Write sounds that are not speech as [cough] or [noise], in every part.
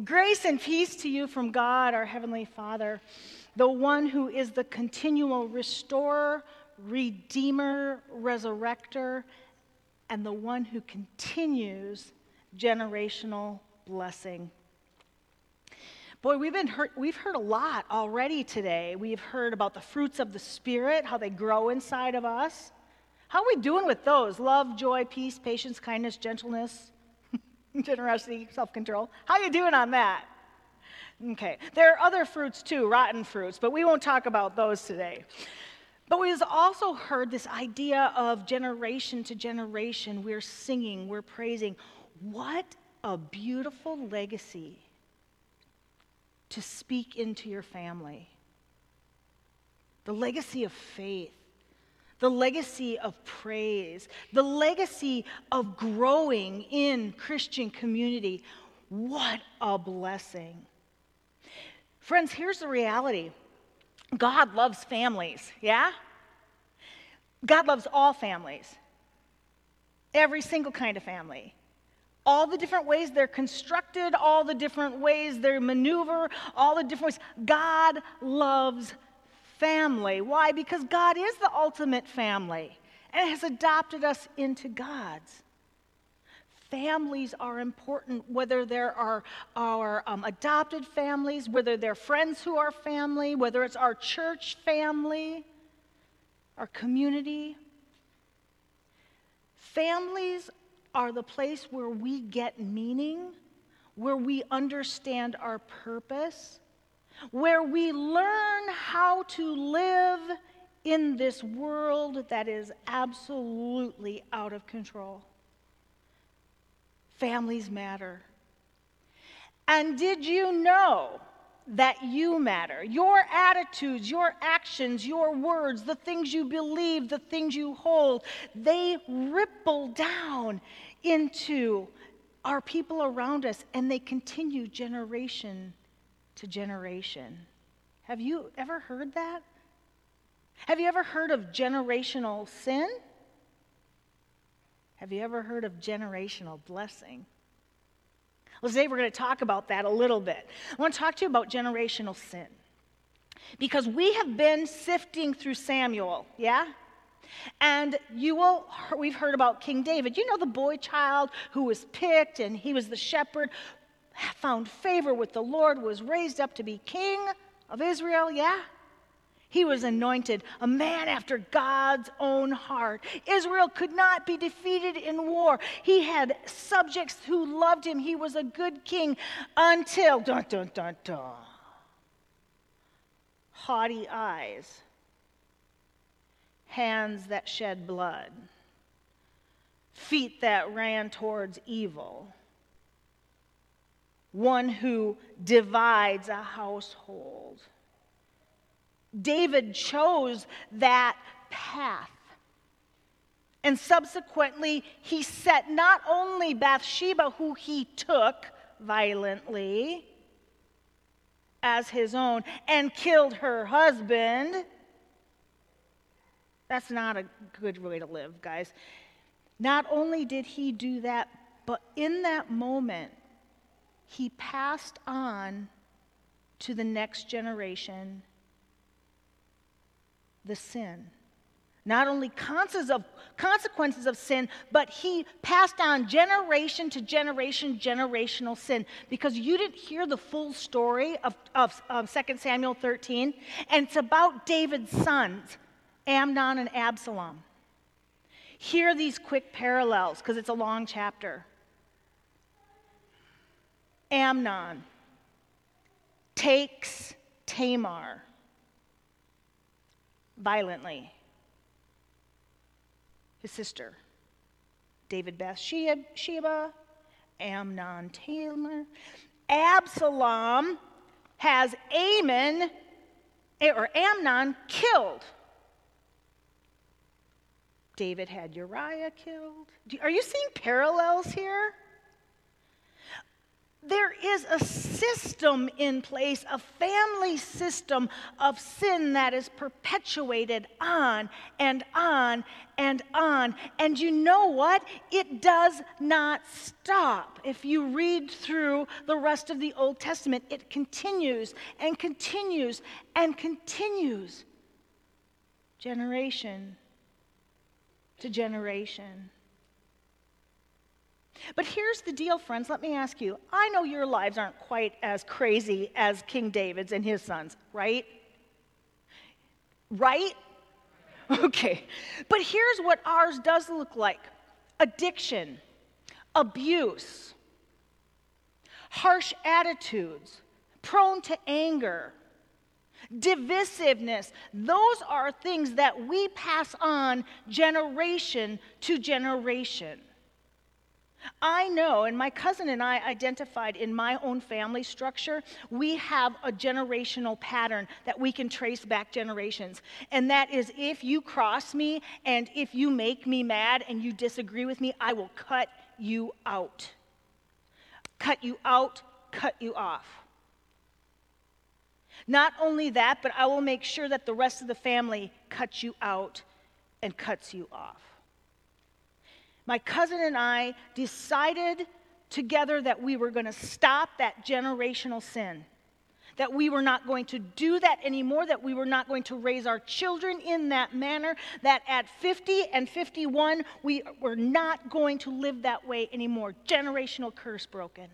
Well, grace and peace to you from God, our Heavenly Father, the one who is the continual restorer, redeemer, resurrector, and the one who continues generational blessing. Boy, we've, been heard, we've heard a lot already today. We've heard about the fruits of the Spirit, how they grow inside of us. How are we doing with those? Love, joy, peace, patience, kindness, gentleness, [laughs] generosity, self control. How you doing on that? Okay. There are other fruits too, rotten fruits, but we won't talk about those today. But we've also heard this idea of generation to generation. We're singing, we're praising. What a beautiful legacy to speak into your family. The legacy of faith, the legacy of praise, the legacy of growing in Christian community. What a blessing. Friends, here's the reality God loves families, yeah? God loves all families, every single kind of family all the different ways they're constructed, all the different ways they maneuver, all the different ways. God loves family. Why? Because God is the ultimate family and has adopted us into God's. Families are important, whether there are our um, adopted families, whether they're friends who are family, whether it's our church family, our community. Families are the place where we get meaning, where we understand our purpose, where we learn how to live in this world that is absolutely out of control. Families matter. And did you know that you matter. Your attitudes, your actions, your words, the things you believe, the things you hold, they ripple down into our people around us and they continue generation to generation. Have you ever heard that? Have you ever heard of generational sin? Have you ever heard of generational blessing? Well, today we're going to talk about that a little bit. I want to talk to you about generational sin. Because we have been sifting through Samuel, yeah? And you will, we've heard about King David. You know the boy child who was picked and he was the shepherd, found favor with the Lord, was raised up to be king of Israel, yeah? He was anointed, a man after God's own heart. Israel could not be defeated in war. He had subjects who loved him. He was a good king until, dun, dun, dun, dun, haughty eyes, hands that shed blood, feet that ran towards evil, one who divides a household David chose that path. And subsequently, he set not only Bathsheba, who he took violently as his own, and killed her husband. That's not a good way to live, guys. Not only did he do that, but in that moment, he passed on to the next generation the sin. Not only consequences of sin, but he passed on generation to generation, generational sin. Because you didn't hear the full story of, of, of 2 Samuel 13, and it's about David's sons, Amnon and Absalom. Hear these quick parallels, because it's a long chapter. Amnon takes Tamar violently. His sister, David Bathsheba, Amnon Tamar. Absalom has Amon eh, or Amnon killed. David had Uriah killed. Are you seeing parallels here? There is a system in place, a family system of sin that is perpetuated on and on and on. And you know what? It does not stop. If you read through the rest of the Old Testament, it continues and continues and continues, generation to generation. But here's the deal, friends. Let me ask you. I know your lives aren't quite as crazy as King David's and his sons, right? Right? [laughs] Okay. But here's what ours does look like addiction, abuse, harsh attitudes, prone to anger, divisiveness. Those are things that we pass on generation to generation. I know, and my cousin and I identified in my own family structure, we have a generational pattern that we can trace back generations. And that is if you cross me and if you make me mad and you disagree with me, I will cut you out. Cut you out, cut you off. Not only that, but I will make sure that the rest of the family cuts you out and cuts you off my cousin and I decided together that we were going to stop that generational sin. That we were not going to do that anymore, that we were not going to raise our children in that manner, that at 50 and 51, we were not going to live that way anymore. Generational curse broken.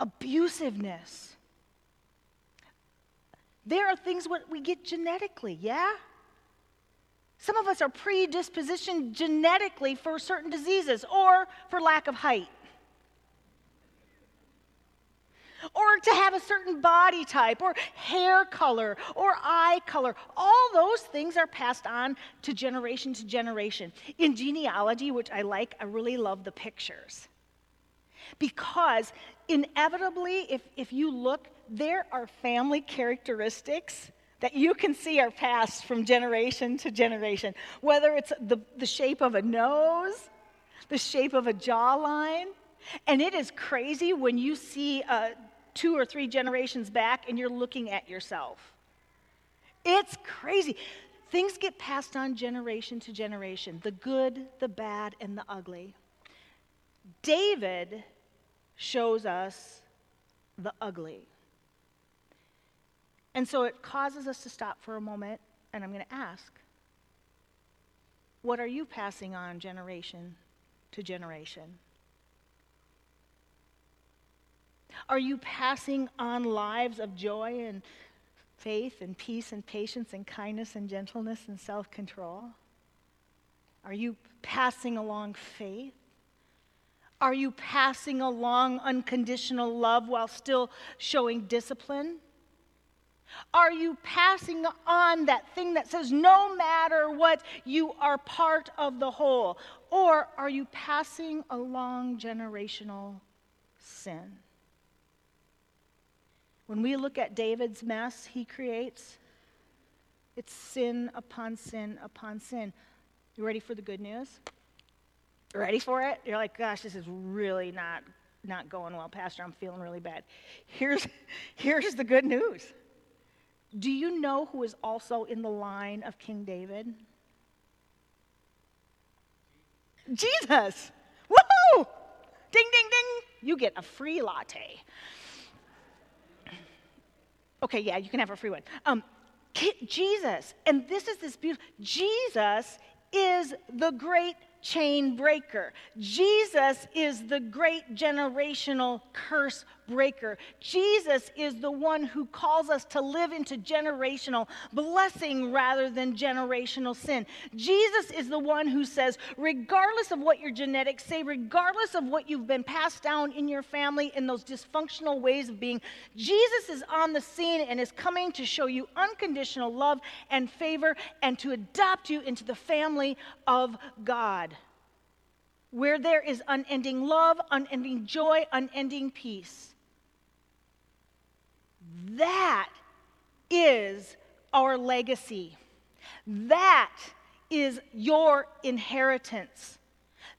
Abusiveness. There are things what we get genetically, yeah? Some of us are predispositioned genetically for certain diseases or for lack of height. Or to have a certain body type, or hair color, or eye color. All those things are passed on to generation to generation. In genealogy, which I like, I really love the pictures. Because inevitably, if, if you look, there are family characteristics that you can see are passed from generation to generation, whether it's the, the shape of a nose, the shape of a jawline. And it is crazy when you see uh, two or three generations back and you're looking at yourself. It's crazy. Things get passed on generation to generation the good, the bad, and the ugly. David shows us the ugly. And so it causes us to stop for a moment, and I'm going to ask what are you passing on generation to generation? Are you passing on lives of joy and faith and peace and patience and kindness and gentleness and self control? Are you passing along faith? Are you passing along unconditional love while still showing discipline? Are you passing on that thing that says, no matter what, you are part of the whole? Or are you passing along generational sin? When we look at David's mess he creates, it's sin upon sin upon sin. You ready for the good news? Ready for it? You're like, gosh, this is really not, not going well, Pastor. I'm feeling really bad. Here's, [laughs] here's the good news do you know who is also in the line of King David? Jesus. Woohoo! Ding, ding, ding. You get a free latte. Okay, yeah, you can have a free one. Um, Jesus, and this is this beautiful, Jesus is the great chain breaker. Jesus is the great generational curse breaker. Jesus is the one who calls us to live into generational blessing rather than generational sin. Jesus is the one who says, regardless of what your genetics say, regardless of what you've been passed down in your family in those dysfunctional ways of being, Jesus is on the scene and is coming to show you unconditional love and favor and to adopt you into the family of God where there is unending love, unending joy, unending peace. That is our legacy. That is your inheritance.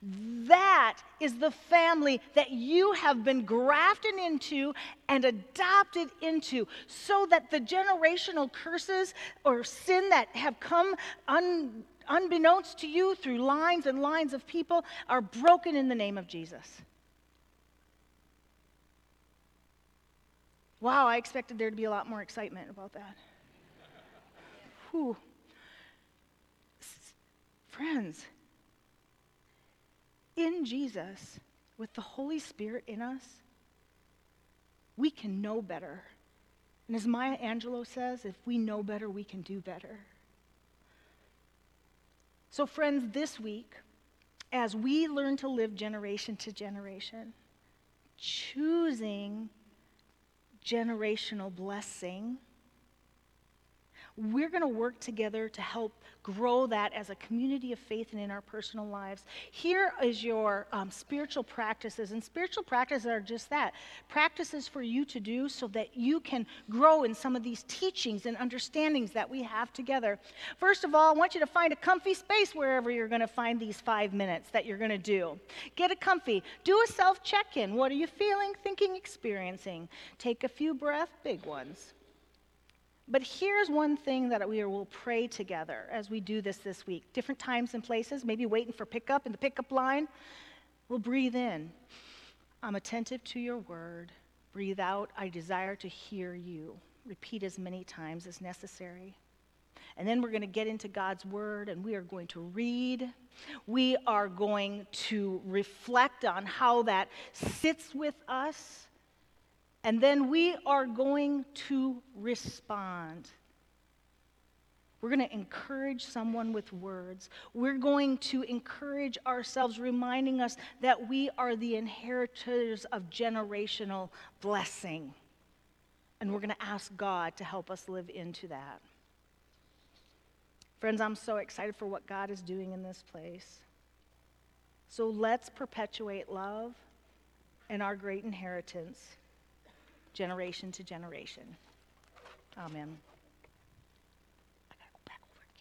That is the family that you have been grafted into and adopted into so that the generational curses or sin that have come un, unbeknownst to you through lines and lines of people are broken in the name of Jesus. Wow, I expected there to be a lot more excitement about that. Whew. Friends, in Jesus, with the Holy Spirit in us, we can know better. And as Maya Angelou says, if we know better, we can do better. So, friends, this week, as we learn to live generation to generation, choosing generational blessing we're going to work together to help grow that as a community of faith and in our personal lives. Here is your um, spiritual practices, and spiritual practices are just that practices for you to do so that you can grow in some of these teachings and understandings that we have together. First of all, I want you to find a comfy space wherever you're going to find these five minutes that you're going to do. Get a comfy, do a self check in. What are you feeling, thinking, experiencing? Take a few breaths, big ones. But here's one thing that we will pray together as we do this this week. Different times and places, maybe waiting for pickup in the pickup line. We'll breathe in. I'm attentive to your word. Breathe out. I desire to hear you. Repeat as many times as necessary. And then we're going to get into God's Word and we are going to read. We are going to reflect on how that sits with us and then we are going to respond. We're going to encourage someone with words. We're going to encourage ourselves, reminding us that we are the inheritors of generational blessing. And we're going to ask God to help us live into that. Friends, I'm so excited for what God is doing in this place. So let's perpetuate love and our great inheritance generation to generation. Amen.